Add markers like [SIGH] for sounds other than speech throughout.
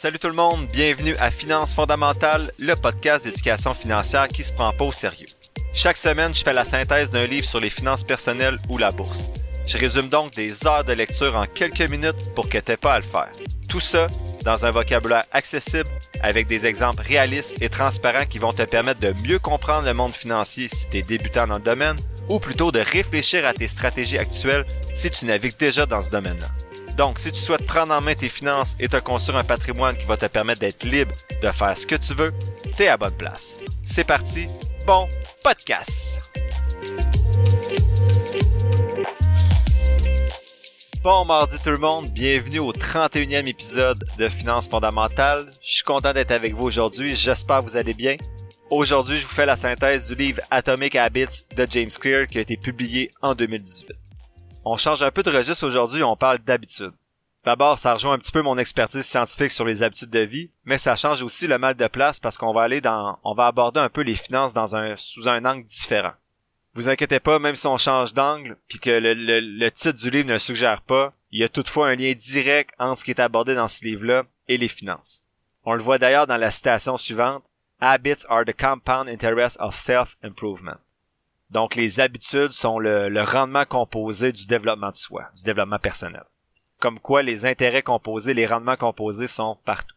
Salut tout le monde, bienvenue à Finances fondamentales, le podcast d'éducation financière qui se prend pas au sérieux. Chaque semaine, je fais la synthèse d'un livre sur les finances personnelles ou la bourse. Je résume donc des heures de lecture en quelques minutes pour que t'aies pas à le faire. Tout ça dans un vocabulaire accessible avec des exemples réalistes et transparents qui vont te permettre de mieux comprendre le monde financier si tu es débutant dans le domaine ou plutôt de réfléchir à tes stratégies actuelles si tu navigues déjà dans ce domaine-là. Donc, si tu souhaites prendre en main tes finances et te construire un patrimoine qui va te permettre d'être libre de faire ce que tu veux, t'es à bonne place. C'est parti, bon podcast! Bon mardi tout le monde, bienvenue au 31e épisode de Finances fondamentales. Je suis content d'être avec vous aujourd'hui, j'espère que vous allez bien. Aujourd'hui, je vous fais la synthèse du livre Atomic Habits de James Clear qui a été publié en 2018. On change un peu de registre aujourd'hui, on parle d'habitude. D'abord, ça rejoint un petit peu mon expertise scientifique sur les habitudes de vie, mais ça change aussi le mal de place parce qu'on va aller dans, on va aborder un peu les finances dans un, sous un angle différent. Vous inquiétez pas, même si on change d'angle, puis que le, le, titre du livre ne le suggère pas, il y a toutefois un lien direct entre ce qui est abordé dans ce livre-là et les finances. On le voit d'ailleurs dans la citation suivante, Habits are the compound interest of self-improvement. Donc, les habitudes sont le, rendement composé du développement de soi, du développement personnel. Comme quoi, les intérêts composés, les rendements composés sont partout.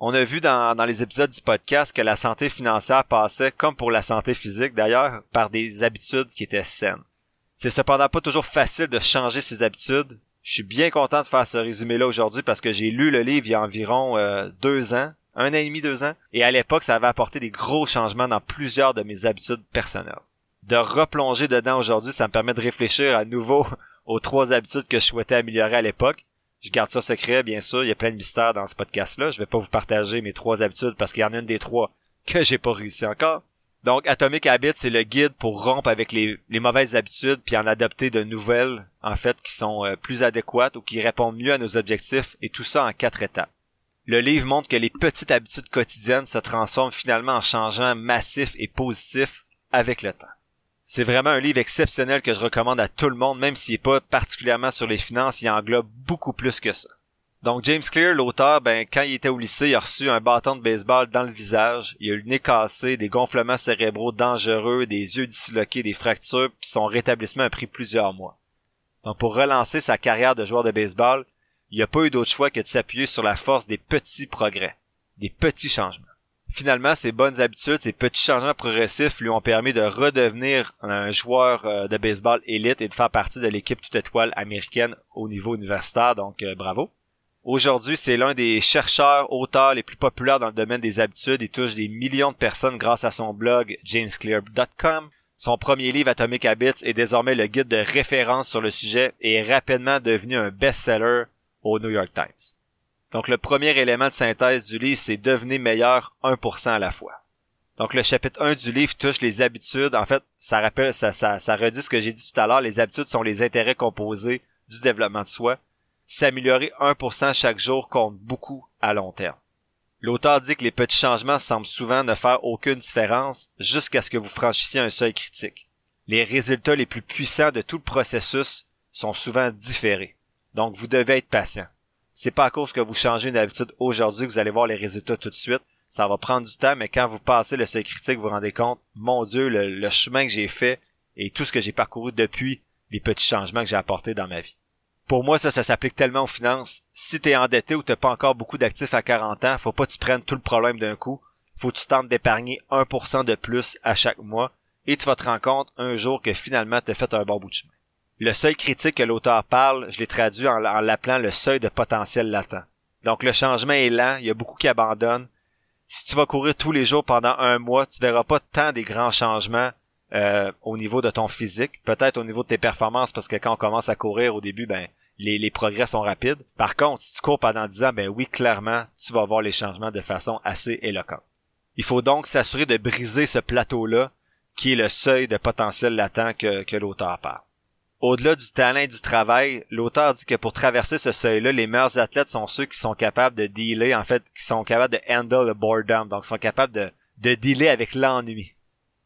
On a vu dans, les épisodes du podcast que la santé financière passait, comme pour la santé physique d'ailleurs, par des habitudes qui étaient saines. C'est cependant pas toujours facile de changer ses habitudes. Je suis bien content de faire ce résumé-là aujourd'hui parce que j'ai lu le livre il y a environ euh, deux ans, un an et demi, deux ans, et à l'époque, ça avait apporté des gros changements dans plusieurs de mes habitudes personnelles de replonger dedans aujourd'hui, ça me permet de réfléchir à nouveau [LAUGHS] aux trois habitudes que je souhaitais améliorer à l'époque. Je garde ça secret, bien sûr. Il y a plein de mystères dans ce podcast-là. Je vais pas vous partager mes trois habitudes parce qu'il y en a une des trois que j'ai pas réussi encore. Donc, Atomic Habits, c'est le guide pour rompre avec les, mauvaises habitudes puis en adopter de nouvelles, en fait, qui sont euh, plus adéquates ou qui répondent mieux à nos objectifs et tout ça en quatre étapes. Le livre montre que les petites habitudes quotidiennes se transforment finalement en changements massifs et positifs avec le temps. C'est vraiment un livre exceptionnel que je recommande à tout le monde, même s'il est pas particulièrement sur les finances, il englobe beaucoup plus que ça. Donc James Clear, l'auteur, ben quand il était au lycée, il a reçu un bâton de baseball dans le visage, il a eu le nez cassé, des gonflements cérébraux dangereux, des yeux disloqués, des fractures, puis son rétablissement a pris plusieurs mois. Donc pour relancer sa carrière de joueur de baseball, il n'a pas eu d'autre choix que de s'appuyer sur la force des petits progrès, des petits changements. Finalement, ses bonnes habitudes, ses petits changements progressifs lui ont permis de redevenir un joueur euh, de baseball élite et de faire partie de l'équipe toute étoile américaine au niveau universitaire, donc euh, bravo. Aujourd'hui, c'est l'un des chercheurs, auteurs les plus populaires dans le domaine des habitudes. Il touche des millions de personnes grâce à son blog jamesclear.com. Son premier livre Atomic Habits est désormais le guide de référence sur le sujet et est rapidement devenu un best-seller au New York Times. Donc le premier élément de synthèse du livre, c'est devenir meilleur 1% à la fois. Donc le chapitre 1 du livre touche les habitudes. En fait, ça rappelle, ça, ça, ça redit ce que j'ai dit tout à l'heure. Les habitudes sont les intérêts composés du développement de soi. S'améliorer 1% chaque jour compte beaucoup à long terme. L'auteur dit que les petits changements semblent souvent ne faire aucune différence jusqu'à ce que vous franchissiez un seuil critique. Les résultats les plus puissants de tout le processus sont souvent différés. Donc vous devez être patient. C'est pas à cause que vous changez une habitude aujourd'hui que vous allez voir les résultats tout de suite. Ça va prendre du temps, mais quand vous passez le seuil critique, vous vous rendez compte, mon Dieu, le, chemin que j'ai fait et tout ce que j'ai parcouru depuis les petits changements que j'ai apportés dans ma vie. Pour moi, ça, ça s'applique tellement aux finances. Si t'es endetté ou t'as pas encore beaucoup d'actifs à 40 ans, faut pas que tu prennes tout le problème d'un coup. Faut que tu tentes d'épargner 1% de plus à chaque mois et tu vas te rendre compte un jour que finalement t'as fait un bon bout de chemin. Le seuil critique que l'auteur parle, je l'ai traduit en, l'appelant le seuil de potentiel latent. Donc le changement est lent, il y a beaucoup qui abandonnent. Si tu vas courir tous les jours pendant un mois, tu verras pas tant des grands changements euh, au niveau de ton physique, peut-être au niveau de tes performances, parce que quand on commence à courir au début, ben les, les progrès sont rapides. Par contre, si tu cours pendant 10 ans, ben oui, clairement, tu vas voir les changements de façon assez éloquente. Il faut donc s'assurer de briser ce plateau-là, qui est le seuil de potentiel latent que, que l'auteur parle. Au-delà du talent et du travail, l'auteur dit que pour traverser ce seuil-là, les meilleurs athlètes sont ceux qui sont capables de dealer, en fait, qui sont capables de handle the boredom, donc sont capables de, de dealer avec l'ennui.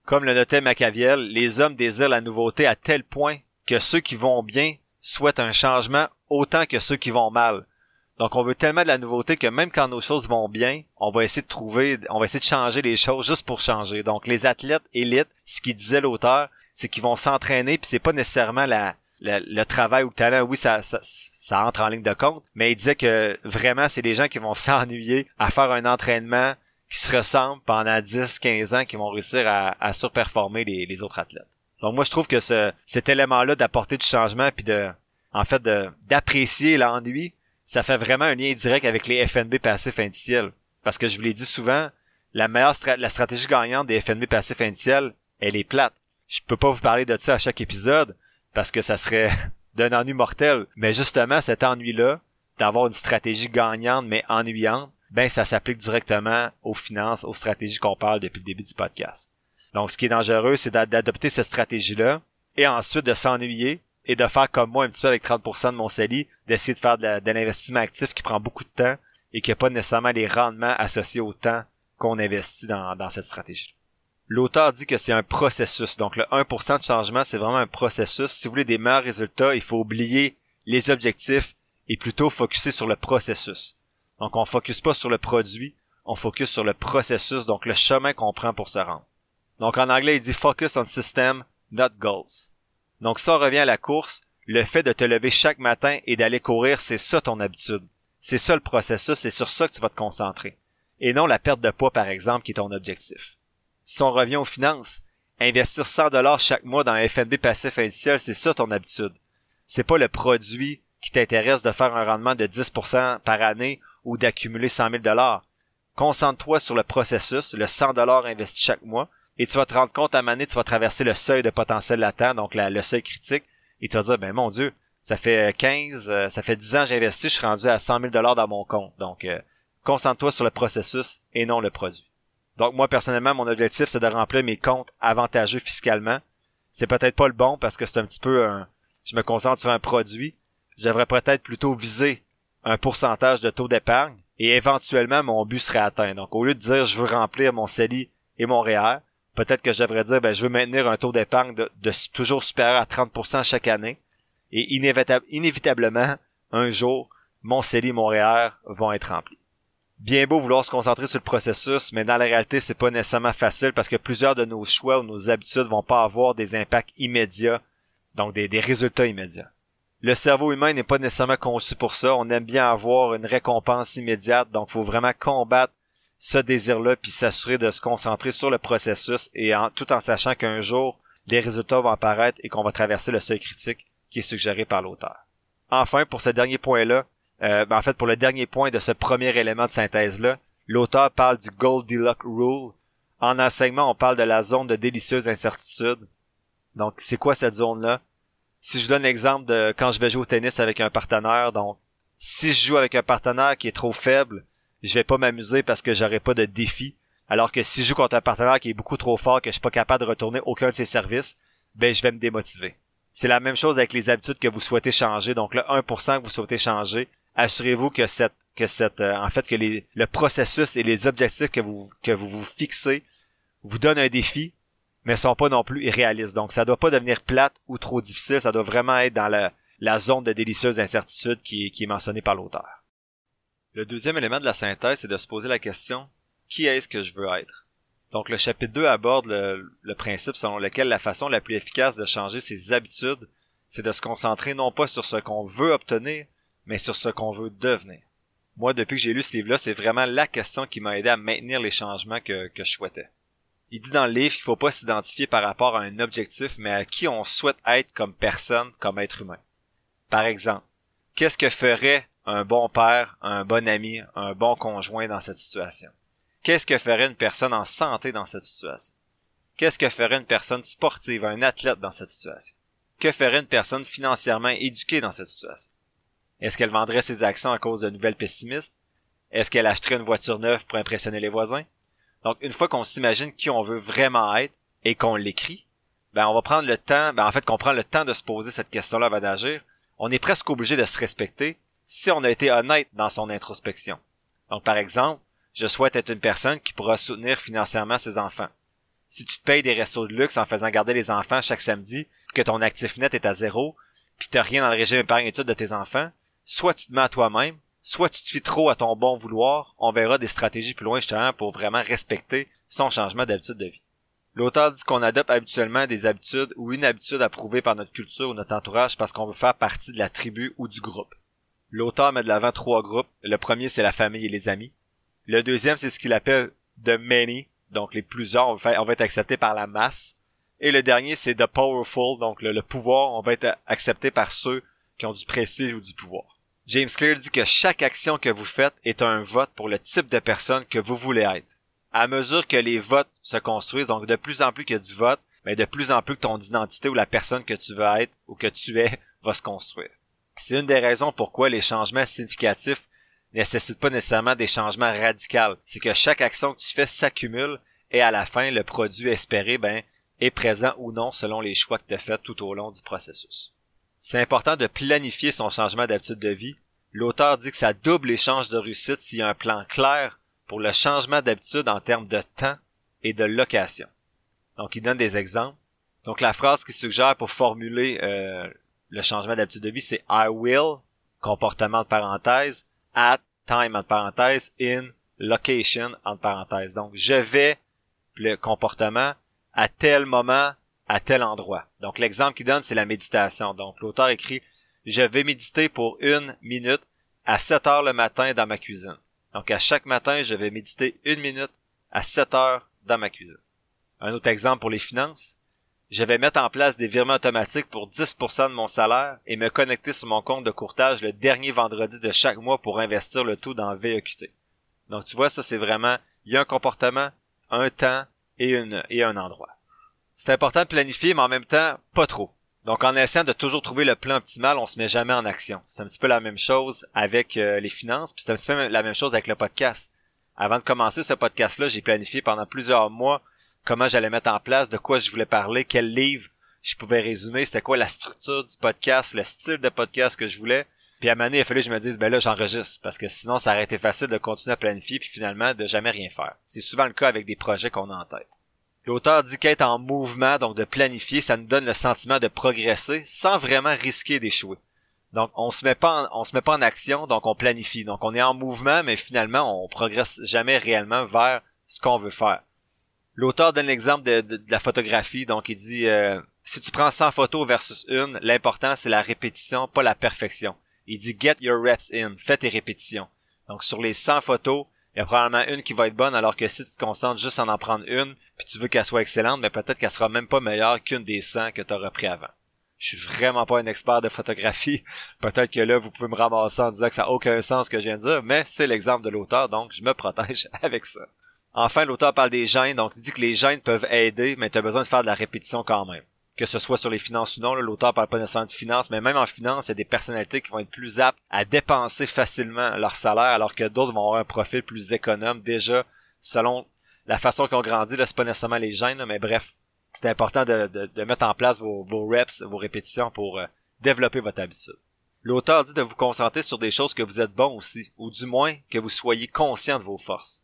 Comme le notait Machiavel, les hommes désirent la nouveauté à tel point que ceux qui vont bien souhaitent un changement autant que ceux qui vont mal. Donc on veut tellement de la nouveauté que même quand nos choses vont bien, on va essayer de trouver, on va essayer de changer les choses juste pour changer. Donc les athlètes élites, ce qu'il disait l'auteur, c'est qu'ils vont s'entraîner puis c'est pas nécessairement la, le travail ou le talent. Oui, ça, ça, ça entre en ligne de compte, mais il disait que vraiment c'est des gens qui vont [LAUGHS] s'ennuyer à faire un entraînement qui se ressemble pendant 10, 15 ans qui vont réussir à, à surperformer les, les autres athlètes. Donc moi je trouve que ce, cet élément-là d'apporter du changement puis de en fait d'apprécier l'ennui, ça fait vraiment un lien direct avec les FNB passifs indiciels. Parce que je vous l'ai dit souvent, la meilleure la stratégie gagnante des FNB passifs indiciels, elle est plate. Je peux pas vous parler de ça à chaque épisode parce que ça serait [LAUGHS] d'un ennui mortel. Mais justement, cet ennui-là, d'avoir une stratégie gagnante mais ennuyante, ben ça s'applique directement aux finances, aux stratégies qu'on parle depuis le début du podcast. Donc ce qui est dangereux, c'est d'adopter cette stratégie-là et ensuite de s'ennuyer et de faire comme moi un petit peu avec 30% de mon CELI, d'essayer de faire de, l'investissement actif qui prend beaucoup de temps et qui n'a pas nécessairement les rendements associés au temps qu'on investit dans, dans cette stratégie. L'auteur dit que c'est un processus. Donc le 1% de changement, c'est vraiment un processus. Si vous voulez des meilleurs résultats, il faut oublier les objectifs et plutôt focuser sur le processus. Donc on focus pas sur le produit, on focus sur le processus, donc le chemin qu'on prend pour se rendre. Donc en anglais, il dit focus on system, not goals. Donc ça revient à la course, le fait de te lever chaque matin et d'aller courir, c'est ça ton habitude. C'est ça le processus, c'est sur ça que tu vas te concentrer. Et non la perte de poids, par exemple, qui est ton objectif. Si on revient aux finances, investir 100 dollars chaque mois dans un FNB passif indiciel, c'est ça ton habitude. C'est pas le produit qui t'intéresse de faire un rendement de 10% par année ou d'accumuler 100 000 dollars. Concentre-toi sur le processus, le 100 dollars investi chaque mois, et tu vas te rendre compte à moment tu vas traverser le seuil de potentiel latent, donc le seuil critique, et tu vas dire, ben mon Dieu, ça fait 15, euh, ça fait 10 ans que j'investis, je suis rendu à 100 000 dollars dans mon compte. Donc, euh, concentre-toi sur le processus et non le produit. Donc moi personnellement, mon objectif c'est de remplir mes comptes avantageux fiscalement. C'est peut-être pas le bon parce que c'est un petit peu un, je me concentre sur un produit. Je devrais peut-être plutôt viser un pourcentage de taux d'épargne et éventuellement mon but serait atteint. Donc au lieu de dire je veux remplir mon CELI et mon REER, peut-être que je devrais dire ben, je veux maintenir un taux d'épargne de, toujours supérieur à 30% chaque année et inévitablement un jour mon CELI et mon REER vont être remplis bien beau vouloir se concentrer sur le processus, mais dans la réalité, c'est pas nécessairement facile parce que plusieurs de nos choix ou nos habitudes vont pas avoir des impacts immédiats, donc des, résultats immédiats. Le cerveau humain n'est pas nécessairement conçu pour ça. On aime bien avoir une récompense immédiate, donc faut vraiment combattre ce désir-là puis s'assurer de se concentrer sur le processus et tout en sachant qu'un jour, les résultats vont apparaître et qu'on va traverser le seuil critique qui est suggéré par l'auteur. Enfin, pour ce dernier point-là, euh, ben, en fait, pour le dernier point de ce premier élément de synthèse-là, l'auteur parle du Goldilocks Rule. En enseignement, on parle de la zone de délicieuse incertitude. Donc, c'est quoi cette zone-là? Si je donne l'exemple de quand je vais jouer au tennis avec un partenaire, donc, si je joue avec un partenaire qui est trop faible, je vais pas m'amuser parce que j'aurai pas de défi. Alors que si je joue contre un partenaire qui est beaucoup trop fort, que je suis pas capable de retourner aucun de ses services, ben, je vais me démotiver. C'est la même chose avec les habitudes que vous souhaitez changer. Donc, le 1% que vous souhaitez changer, assurez-vous que cette que cette euh, en fait que les, le processus et les objectifs que vous que vous vous fixez vous donnent un défi mais sont pas non plus irréalistes. Donc ça doit pas devenir plate ou trop difficile, ça doit vraiment être dans la, zone de délicieuse incertitude qui, est mentionnée par l'auteur. Le deuxième élément de la synthèse, c'est de se poser la question qui est-ce que je veux être? Donc le chapitre 2 aborde le principe selon lequel la façon la plus efficace de changer ses habitudes, c'est de se concentrer non pas sur ce qu'on veut obtenir, mais sur ce qu'on veut devenir. Moi, depuis que j'ai lu ce livre-là, c'est vraiment la question qui m'a aidé à maintenir les changements que, je souhaitais. Il dit dans le livre qu'il faut pas s'identifier par rapport à un objectif, mais à qui on souhaite être comme personne, comme être humain. Par exemple, qu'est-ce que ferait un bon père, un bon ami, un bon conjoint dans cette situation? Qu'est-ce que ferait une personne en santé dans cette situation? Qu'est-ce que ferait une personne sportive, un athlète dans cette situation? Que ferait une personne financièrement éduquée dans cette situation? Est-ce qu'elle vendrait ses actions à cause de nouvelles pessimistes? Est-ce qu'elle achèterait une voiture neuve pour impressionner les voisins? Donc, une fois qu'on s'imagine qui on veut vraiment être et qu'on l'écrit, ben, on va prendre le temps, ben, en fait, qu'on prend le temps de se poser cette question-là avant d'agir, on est presque obligé de se respecter si on a été honnête dans son introspection. Donc, par exemple, je souhaite être une personne qui pourra soutenir financièrement ses enfants. Si tu te payes des restos de luxe en faisant garder les enfants chaque samedi, que ton actif net est à zéro, puis t'as rien dans le régime épargne études de tes enfants, soit tu te mets à toi-même, soit tu te fies trop à ton bon vouloir, on verra des stratégies plus loin justement pour vraiment respecter son changement d'habitude de vie. L'auteur dit qu'on adopte habituellement des habitudes ou une habitude approuvée par notre culture ou notre entourage parce qu'on veut faire partie de la tribu ou du groupe. L'auteur met de l'avant trois groupes. Le premier, c'est la famille et les amis. Le deuxième, c'est ce qu'il appelle the many, donc les plusieurs, on va, être accepté par la masse. Et le dernier, c'est the powerful, donc le, pouvoir, on va être accepté par ceux qui ont du prestige ou du pouvoir. James Clear dit que chaque action que vous faites est un vote pour le type de personne que vous voulez être. À mesure que les votes se construisent, donc de plus en plus a du vote, mais de plus en plus que ton identité ou la personne que tu veux être ou que tu es [LAUGHS] va se construire. C'est une des raisons pourquoi les changements significatifs nécessitent pas nécessairement des changements radicaux. C'est que chaque action que tu fais s'accumule et à la fin, le produit espéré, ben, est présent ou non selon les choix que tu as faits tout au long du processus. C'est important de planifier son changement d'habitude de vie. L'auteur dit que ça double les chances de réussite s'il y a un plan clair pour le changement d'habitude en termes de temps et de location. Donc, il donne des exemples. Donc, la phrase qu'il suggère pour formuler euh, le changement d'habitude de vie, c'est I will, comportement de parenthèse, at, time entre parenthèse, in, location entre parenthèse. Donc, je vais, le comportement, à tel moment, à tel endroit. Donc, l'exemple qu'il donne, c'est la méditation. Donc, l'auteur écrit, je vais méditer pour une minute à 7 heures le matin dans ma cuisine. Donc, à chaque matin, je vais méditer une minute à 7 heures dans ma cuisine. Un autre exemple pour les finances je vais mettre en place des virements automatiques pour 10% de mon salaire et me connecter sur mon compte de courtage le dernier vendredi de chaque mois pour investir le tout dans VEQT. Donc tu vois, ça c'est vraiment, il y a un comportement, un temps et, une, et un endroit. C'est important de planifier, mais en même temps, pas trop. Donc en essayant de toujours trouver le plan optimal, on se met jamais en action. C'est un petit peu la même chose avec euh, les finances, puis c'est un petit peu la même chose avec le podcast. Avant de commencer ce podcast-là, j'ai planifié pendant plusieurs mois comment j'allais mettre en place, de quoi je voulais parler, quel livre je pouvais résumer, c'était quoi la structure du podcast, le style de podcast que je voulais. Puis à un moment donné, il a fallu que je me dise, ben là, j'enregistre, parce que sinon, ça aurait été facile de continuer à planifier, puis finalement, de jamais rien faire. C'est souvent le cas avec des projets qu'on a en tête. L'auteur dit qu'être en mouvement, donc de planifier, ça nous donne le sentiment de progresser sans vraiment risquer d'échouer. Donc on se met pas on se met pas en action, donc on planifie. Donc on est en mouvement, mais finalement on progresse jamais réellement vers ce qu'on veut faire. L'auteur donne l'exemple de, la photographie, donc il dit euh, si tu prends 100 photos versus une, l'important c'est la répétition, pas la perfection. Il dit get your reps in, fais tes répétitions. Donc sur les 100 photos, il y a probablement une qui va être bonne, alors que si tu te concentres juste en en prendre une, puis tu veux qu'elle soit excellente, mais peut-être qu'elle sera même pas meilleure qu'une des 100 que tu auras pris avant. Je suis vraiment pas un expert de photographie. [LAUGHS] Peut-être que là, vous pouvez me ramasser en disant que ça n'a aucun sens ce que je viens de dire, mais c'est l'exemple de l'auteur, donc je me protège [LAUGHS] avec ça. Enfin, l'auteur parle des gènes, donc il dit que les gènes peuvent aider, mais tu as besoin de faire de la répétition quand même. Que ce soit sur les finances ou non, l'auteur parle pas nécessairement de finances, mais même en finance, il y a des personnalités qui vont être plus aptes à dépenser facilement leur salaire, alors que d'autres vont avoir un profil plus économe déjà, selon la façon qu'ils ont grandi, là, c'est pas nécessairement les gènes, mais bref, c'est important de, mettre en place vos, vos reps, vos répétitions pour euh, développer votre habitude. L'auteur dit de vous concentrer sur des choses que vous êtes bon aussi, ou du moins que vous soyez conscient de vos forces.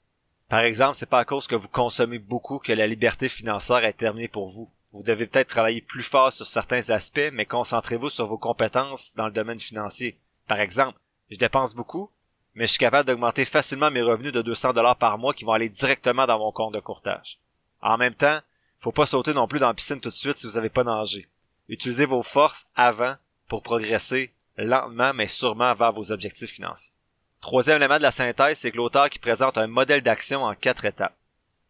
Par exemple, c'est pas à cause que vous consommez beaucoup que la liberté financière est terminée pour vous. Vous devez peut-être travailler plus fort sur certains aspects, mais concentrez-vous sur vos compétences dans le domaine financier. Par exemple, je dépense beaucoup, mais je suis capable d'augmenter facilement mes revenus de 200 dollars par mois qui vont aller directement dans mon compte de courtage. En même temps, faut pas sauter non plus dans la piscine tout de suite si vous n'avez pas nagé. Utilisez vos forces avant pour progresser lentement mais sûrement vers vos objectifs financiers. Troisième élément de la synthèse, c'est que l'auteur qui présente un modèle d'action en quatre étapes.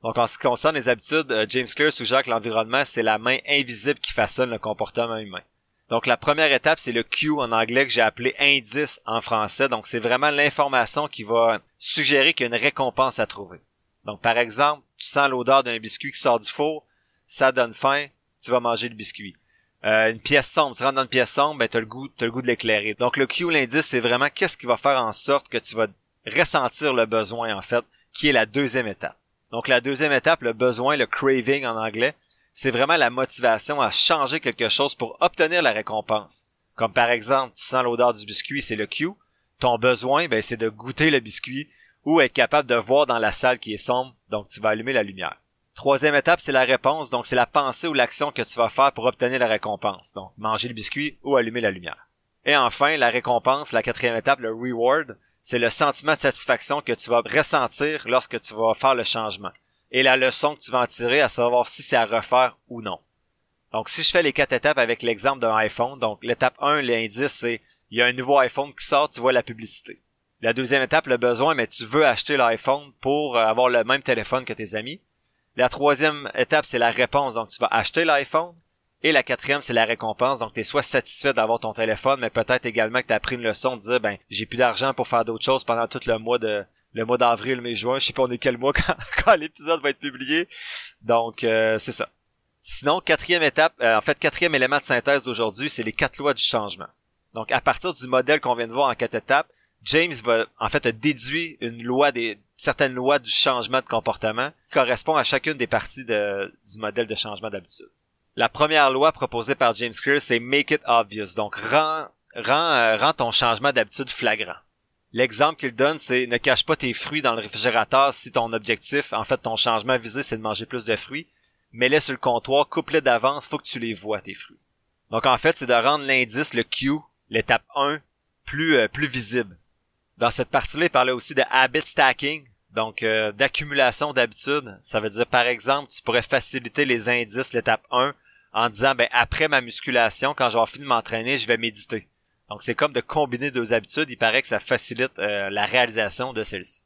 Donc en ce qui concerne les habitudes, euh, James Clear suggère que l'environnement, c'est la main invisible qui façonne le comportement humain. Donc la première étape, c'est le Q en anglais que j'ai appelé indice en français. Donc c'est vraiment l'information qui va suggérer qu'il y a une récompense à trouver. Donc par exemple, tu sens l'odeur d'un biscuit qui sort du four, ça donne faim, tu vas manger le biscuit. Euh, une pièce sombre, tu rentres dans une pièce sombre, ben t'as le goût, t'as le goût de l'éclairer. Donc le Q, l'indice, c'est vraiment qu'est-ce qui va faire en sorte que tu vas ressentir le besoin en fait, qui est la deuxième étape. Donc la deuxième étape, le besoin, le craving en anglais, c'est vraiment la motivation à changer quelque chose pour obtenir la récompense. Comme par exemple, tu sens l'odeur du biscuit, c'est le Q. Ton besoin, ben, c'est de goûter le biscuit ou être capable de voir dans la salle qui est sombre, donc tu vas allumer la lumière. Troisième étape, c'est la réponse. Donc, c'est la pensée ou l'action que tu vas faire pour obtenir la récompense. Donc, manger le biscuit ou allumer la lumière. Et enfin, la récompense, la quatrième étape, le reward, c'est le sentiment de satisfaction que tu vas ressentir lorsque tu vas faire le changement. Et la leçon que tu vas en tirer à savoir si c'est à refaire ou non. Donc, si je fais les quatre étapes avec l'exemple d'un iPhone, donc l'étape 1, l'indice, c'est il y a un nouveau iPhone qui sort, tu vois la publicité. La deuxième étape, le besoin, mais tu veux acheter l'iPhone pour avoir le même téléphone que tes amis. La troisième étape, c'est la réponse, donc tu vas acheter l'iPhone. Et la quatrième, c'est la récompense. Donc, tu es soit satisfait d'avoir ton téléphone, mais peut-être également que tu as pris une leçon de dire, ben, j'ai plus d'argent pour faire d'autres choses pendant tout le mois de le mois d'avril, mai, juin. Je sais pas on est quel mois [LAUGHS] quand, l'épisode va être publié. Donc, euh, c'est ça. Sinon, quatrième étape, euh, en fait, quatrième élément de synthèse d'aujourd'hui, c'est les quatre lois du changement. Donc, à partir du modèle qu'on vient de voir en quatre étapes, James va, en fait, déduire une loi des, certaines lois du changement de comportement qui correspond à chacune des parties de, du modèle de changement d'habitude. La première loi proposée par James Clear, c'est Make it obvious. Donc, rends, rends, euh, rends ton changement d'habitude flagrant. L'exemple qu'il donne, c'est ne cache pas tes fruits dans le réfrigérateur si ton objectif, en fait, ton changement visé, c'est de manger plus de fruits. Mets-les sur le comptoir, coupe-les d'avance, faut que tu les vois, tes fruits. Donc, en fait, c'est de rendre l'indice, le Q, l'étape 1, plus, euh, plus visible. Dans cette partie-là, il parlait aussi de habit stacking, donc euh, d'accumulation d'habitudes. Ça veut dire, par exemple, tu pourrais faciliter les indices, l'étape 1, en disant ben après ma musculation, quand j'aurai fini de m'entraîner, je vais méditer. Donc c'est comme de combiner deux habitudes, il paraît que ça facilite euh, la réalisation de celle-ci.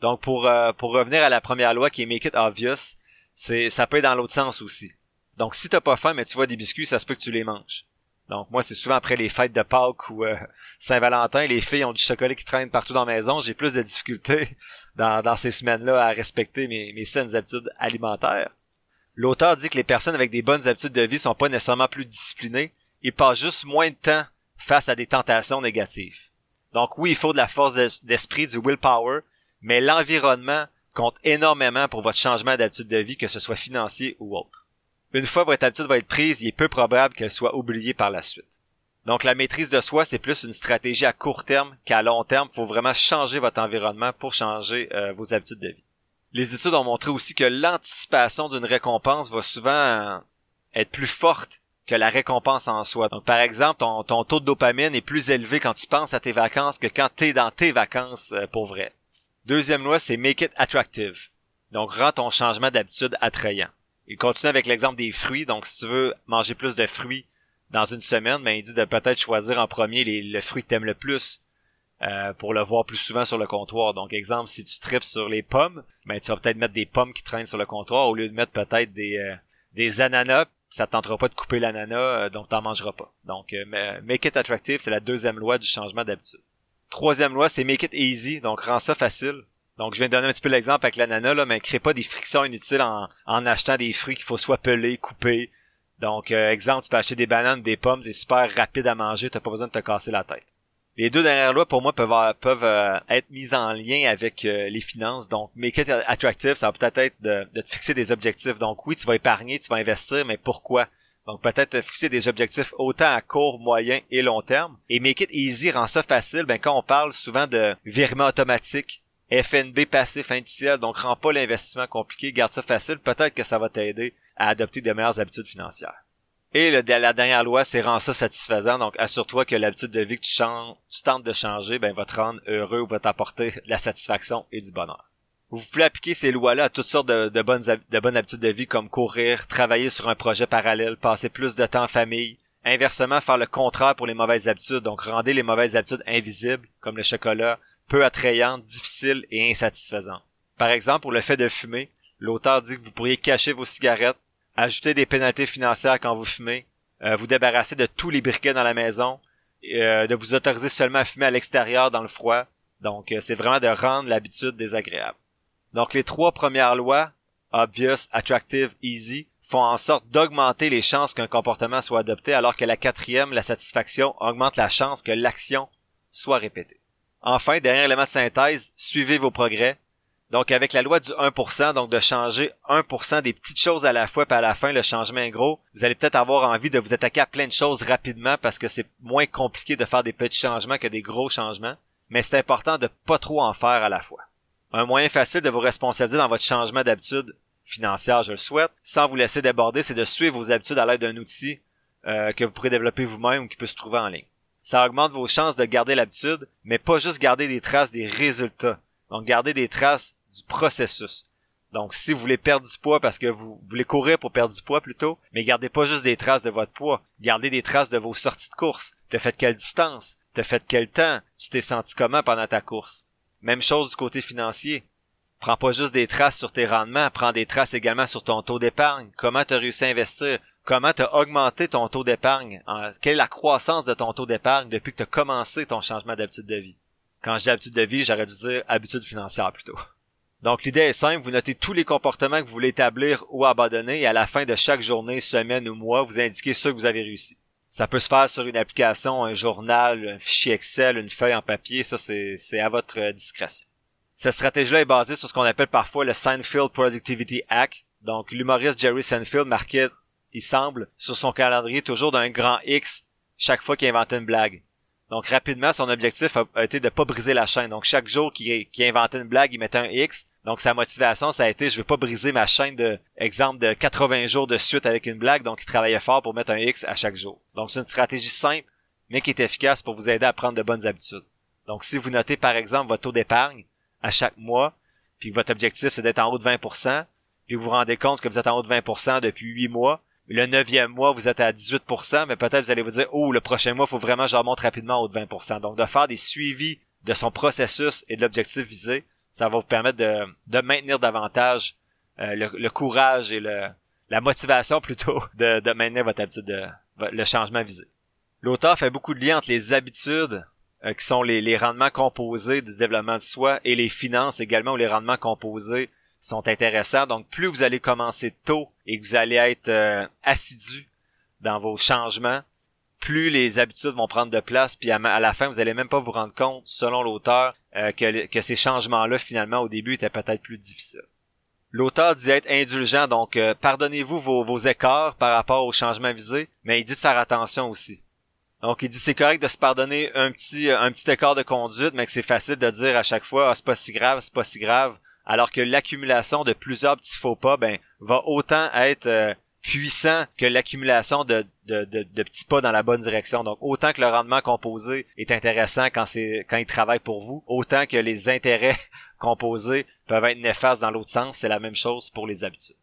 Donc pour euh, pour revenir à la première loi qui est make it obvious, c'est ça peut être dans l'autre sens aussi. Donc si t'as pas faim mais tu vois des biscuits, ça se peut que tu les manges. Donc moi c'est souvent après les fêtes de Pâques ou euh, Saint-Valentin, les filles ont du chocolat qui traîne partout dans la maison, j'ai plus de difficultés [LAUGHS] dans, ces semaines-là à respecter mes, mes saines habitudes alimentaires. L'auteur dit que les personnes avec des bonnes habitudes de vie sont pas nécessairement plus disciplinées, ils passent juste moins de temps face à des tentations négatives. Donc oui, il faut de la force d'esprit, du willpower, mais l'environnement compte énormément pour votre changement d'habitude de vie, que ce soit financier ou autre. Une fois votre habitude va être prise, il est peu probable qu'elle soit oubliée par la suite. Donc la maîtrise de soi, c'est plus une stratégie à court terme qu'à long terme. Il faut vraiment changer votre environnement pour changer euh, vos habitudes de vie les études ont montré aussi que l'anticipation d'une récompense va souvent euh, être plus forte que la récompense en soi. Donc, par exemple, ton, taux de dopamine est plus élevé quand tu penses à tes vacances que quand tu es dans tes vacances euh, pour vrai. Deuxième loi, c'est make it attractive. Donc, rends ton changement d'habitude attrayant. Il continue avec l'exemple des fruits. Donc, si tu veux manger plus de fruits dans une semaine, ben, il dit de peut-être choisir en premier les, le fruit que t'aimes le plus. Euh, pour le voir plus souvent sur le comptoir. Donc, exemple, si tu tripes sur les pommes, ben, tu vas peut-être mettre des pommes qui traînent sur le comptoir au lieu de mettre peut-être des, euh, des ananas. Ça tentera pas de couper l'ananas, euh, donc t'en mangeras pas. Donc, make it attractive, c'est la deuxième loi du changement d'habitude. Troisième loi, c'est make it easy, donc rends ça facile. Donc, je viens de donner un petit peu l'exemple avec l'ananas, là, mais crée pas des frictions inutiles en, en achetant des fruits qu'il faut soit peler, couper. Donc, exemple, tu peux acheter des bananes, des pommes, c'est super rapide à manger, t'as pas besoin de te casser la tête. Les deux dernières lois, pour moi, peuvent, peuvent euh, être mises en lien avec euh, les finances. Donc, make it attractive, ça va peut-être être de, de, te fixer des objectifs. Donc, oui, tu vas épargner, tu vas investir, mais pourquoi? Donc, peut-être fixer des objectifs autant à court, moyen et long terme. Et make it easy rend ça facile. Ben, quand on parle souvent de virement automatique, FNB passif indiciel, donc rend pas l'investissement compliqué, garde ça facile, peut-être que ça va t'aider à adopter de meilleures habitudes financières. Et la dernière loi, c'est rend ça satisfaisant. Donc, assure-toi que l'habitude de vie que tu, changes, tu tentes de changer, ben, va te rendre heureux ou va t'apporter de la satisfaction et du bonheur. Vous pouvez appliquer ces lois-là à toutes sortes de bonnes habitudes de vie comme courir, travailler sur un projet parallèle, passer plus de temps en famille. Inversement, faire le contraire pour les mauvaises habitudes. Donc, rendez les mauvaises habitudes invisibles, comme le chocolat, peu attrayantes, difficiles et insatisfaisantes. Par exemple, pour le fait de fumer, l'auteur dit que vous pourriez cacher vos cigarettes ajouter des pénalités financières quand vous fumez, euh, vous débarrasser de tous les briquets dans la maison, euh, de vous autoriser seulement à fumer à l'extérieur dans le froid. Donc, euh, c'est vraiment de rendre l'habitude désagréable. Donc, les trois premières lois, obvious, attractive, easy, font en sorte d'augmenter les chances qu'un comportement soit adopté, alors que la quatrième, la satisfaction, augmente la chance que l'action soit répétée. Enfin, dernier élément de synthèse, suivez vos progrès, donc avec la loi du 1%, donc de changer 1% des petites choses à la fois, puis à la fin le changement est gros, vous allez peut-être avoir envie de vous attaquer à plein de choses rapidement parce que c'est moins compliqué de faire des petits changements que des gros changements, mais c'est important de pas trop en faire à la fois. Un moyen facile de vous responsabiliser dans votre changement d'habitude financière, je le souhaite, sans vous laisser déborder, c'est de suivre vos habitudes à l'aide d'un outil euh, que vous pourrez développer vous-même ou qui peut se trouver en ligne. Ça augmente vos chances de garder l'habitude, mais pas juste garder des traces des résultats. Donc garder des traces du processus. Donc, si vous voulez perdre du poids parce que vous voulez courir pour perdre du poids plutôt, mais gardez pas juste des traces de votre poids, gardez des traces de vos sorties de course. T'as fait quelle distance? T'as fait quel temps? Tu t'es senti comment pendant ta course? Même chose du côté financier. Prends pas juste des traces sur tes rendements, prends des traces également sur ton taux d'épargne. Comment tu as réussi à investir? Comment tu as augmenté ton taux d'épargne? Quelle est la croissance de ton taux d'épargne depuis que tu commencé ton changement d'habitude de vie? Quand je dis habitude de vie, j'aurais dû dire habitude financière plutôt. Donc l'idée est simple, vous notez tous les comportements que vous voulez établir ou abandonner et à la fin de chaque journée, semaine ou mois, vous indiquez ceux que vous avez réussi. Ça peut se faire sur une application, un journal, un fichier Excel, une feuille en papier, ça c'est à votre discrétion. Cette stratégie-là est basée sur ce qu'on appelle parfois le Seinfeld Productivity Hack. Donc l'humoriste Jerry Seinfeld marquait, il semble, sur son calendrier toujours d'un grand X chaque fois qu'il inventait une blague. Donc rapidement, son objectif a, été de pas briser la chaîne. Donc chaque jour qu'il inventait une blague, il mettait un X. Donc sa motivation, ça a été je veux pas briser ma chaîne de exemple de 80 jours de suite avec une blague, donc il travaillait fort pour mettre un X à chaque jour. Donc c'est une stratégie simple, mais qui est efficace pour vous aider à prendre de bonnes habitudes. Donc si vous notez par exemple votre taux d'épargne à chaque mois, puis que votre objectif c'est d'être en haut de 20%, puis vous vous rendez compte que vous êtes en haut de 20% depuis 8 mois, le neuvième mois, vous êtes à 18%, mais peut-être vous allez vous dire, oh, le prochain mois, il faut vraiment que je remonte rapidement de 20%. Donc, de faire des suivis de son processus et de l'objectif visé, ça va vous permettre de, maintenir davantage euh, le, courage et la motivation plutôt [LAUGHS] de, de maintenir votre habitude, de, le changement visé. L'auteur fait beaucoup de liens entre les habitudes, euh, qui sont les, les, rendements composés du développement de soi, et les finances également, ou les rendements composés sont intéressants. Donc, plus vous allez commencer tôt et que vous allez être euh, assidu dans vos changements, plus les habitudes vont prendre de place, puis à, la fin, vous allez même pas vous rendre compte, selon l'auteur, euh, que, que, ces changements-là, finalement, au début, étaient peut-être plus difficiles. L'auteur dit être indulgent, donc euh, pardonnez-vous vos, vos écarts par rapport aux changements visés, mais il dit de faire attention aussi. Donc il dit c'est correct de se pardonner un petit un petit écart de conduite, mais que c'est facile de dire à chaque fois ah, c'est pas si grave, c'est pas si grave, alors que l'accumulation de plusieurs petits faux pas ben va autant être puissant que l'accumulation de, de, de, petits pas dans la bonne direction. Donc autant que le rendement composé est intéressant quand c'est quand il travaille pour vous, autant que les intérêts [LAUGHS] composés peuvent être néfastes dans l'autre sens, c'est la même chose pour les habitudes.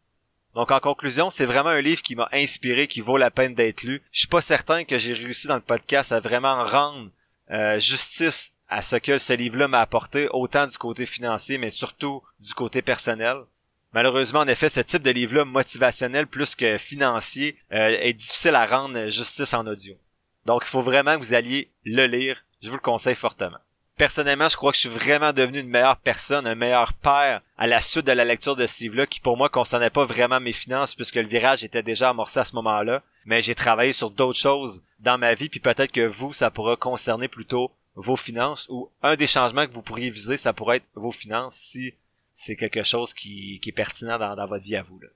Donc en conclusion, c'est vraiment un livre qui m'a inspiré, qui vaut la peine d'être lu. Je suis pas certain que j'ai réussi dans le podcast à vraiment rendre euh, justice à ce que ce livre-là m'a apporté, autant du côté financier, mais surtout du côté personnel. Malheureusement, en effet, ce type de livre-là, motivationnel plus que financier, euh, est difficile à rendre justice en audio. Donc, il faut vraiment que vous alliez le lire. Je vous le conseille fortement. Personnellement, je crois que je suis vraiment devenu une meilleure personne, un meilleur père à la suite de la lecture de ce livre-là, qui pour moi concernait pas vraiment mes finances puisque le virage était déjà amorcé à ce moment-là. Mais j'ai travaillé sur d'autres choses dans ma vie, puis peut-être que vous, ça pourra concerner plutôt vos finances ou un des changements que vous pourriez viser, ça pourrait être vos finances si c'est quelque chose qui, est pertinent dans, votre vie à vous. Là.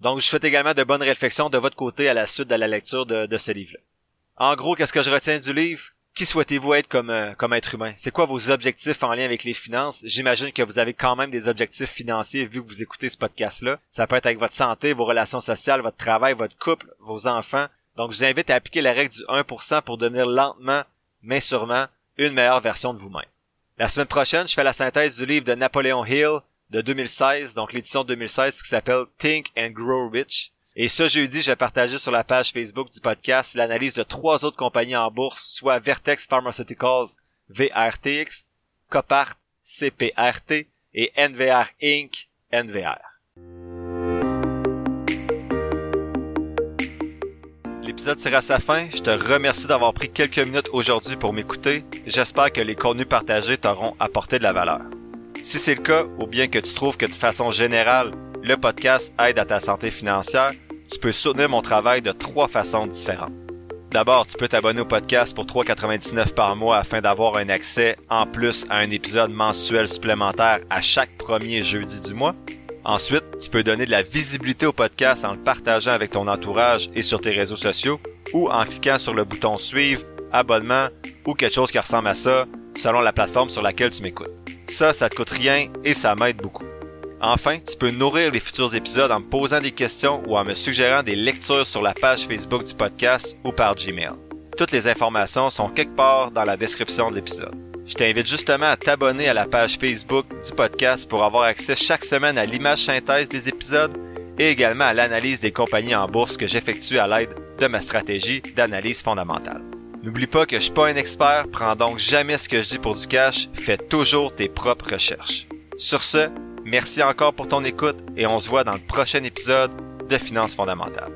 Donc, je souhaite également de bonnes réflexions de votre côté à la suite de la lecture de, ce livre-là. En gros, qu'est-ce que je retiens du livre? Qui souhaitez-vous être comme, euh, comme être humain? C'est quoi vos objectifs en lien avec les finances? J'imagine que vous avez quand même des objectifs financiers vu que vous écoutez ce podcast-là. Ça peut être avec votre santé, vos relations sociales, votre travail, votre couple, vos enfants. Donc, je vous invite à appliquer la règle du 1% pour devenir lentement, mais sûrement, une meilleure version de vous-même. La semaine prochaine, je fais la synthèse du livre de Napoléon Hill, de 2016, donc l'édition 2016 qui s'appelle Think and Grow Rich. Et ce jeudi, j'ai partagé sur la page Facebook du podcast l'analyse de trois autres compagnies en bourse, soit Vertex Pharmaceuticals, VRTX, Copart, CPRT et NVR Inc., NVR. L'épisode tire à sa fin. Je te remercie d'avoir pris quelques minutes aujourd'hui pour m'écouter. J'espère que les contenus partagés t'auront apporté de la valeur. Si c'est le cas, ou bien que tu trouves que de façon générale, le podcast aide à ta santé financière, tu peux soutenir mon travail de trois façons différentes. D'abord, tu peux t'abonner au podcast pour 3,99 par mois afin d'avoir un accès en plus à un épisode mensuel supplémentaire à chaque premier jeudi du mois. Ensuite, tu peux donner de la visibilité au podcast en le partageant avec ton entourage et sur tes réseaux sociaux ou en cliquant sur le bouton suivre, abonnement ou quelque chose qui ressemble à ça selon la plateforme sur laquelle tu m'écoutes. Ça, ça te coûte rien et ça m'aide beaucoup. Enfin, tu peux nourrir les futurs épisodes en me posant des questions ou en me suggérant des lectures sur la page Facebook du podcast ou par Gmail. Toutes les informations sont quelque part dans la description de l'épisode. Je t'invite justement à t'abonner à la page Facebook du podcast pour avoir accès chaque semaine à l'image synthèse des épisodes et également à l'analyse des compagnies en bourse que j'effectue à l'aide de ma stratégie d'analyse fondamentale. N'oublie pas que je suis pas un expert, prends donc jamais ce que je dis pour du cash, fais toujours tes propres recherches. Sur ce, merci encore pour ton écoute et on se voit dans le prochain épisode de Finances fondamentales.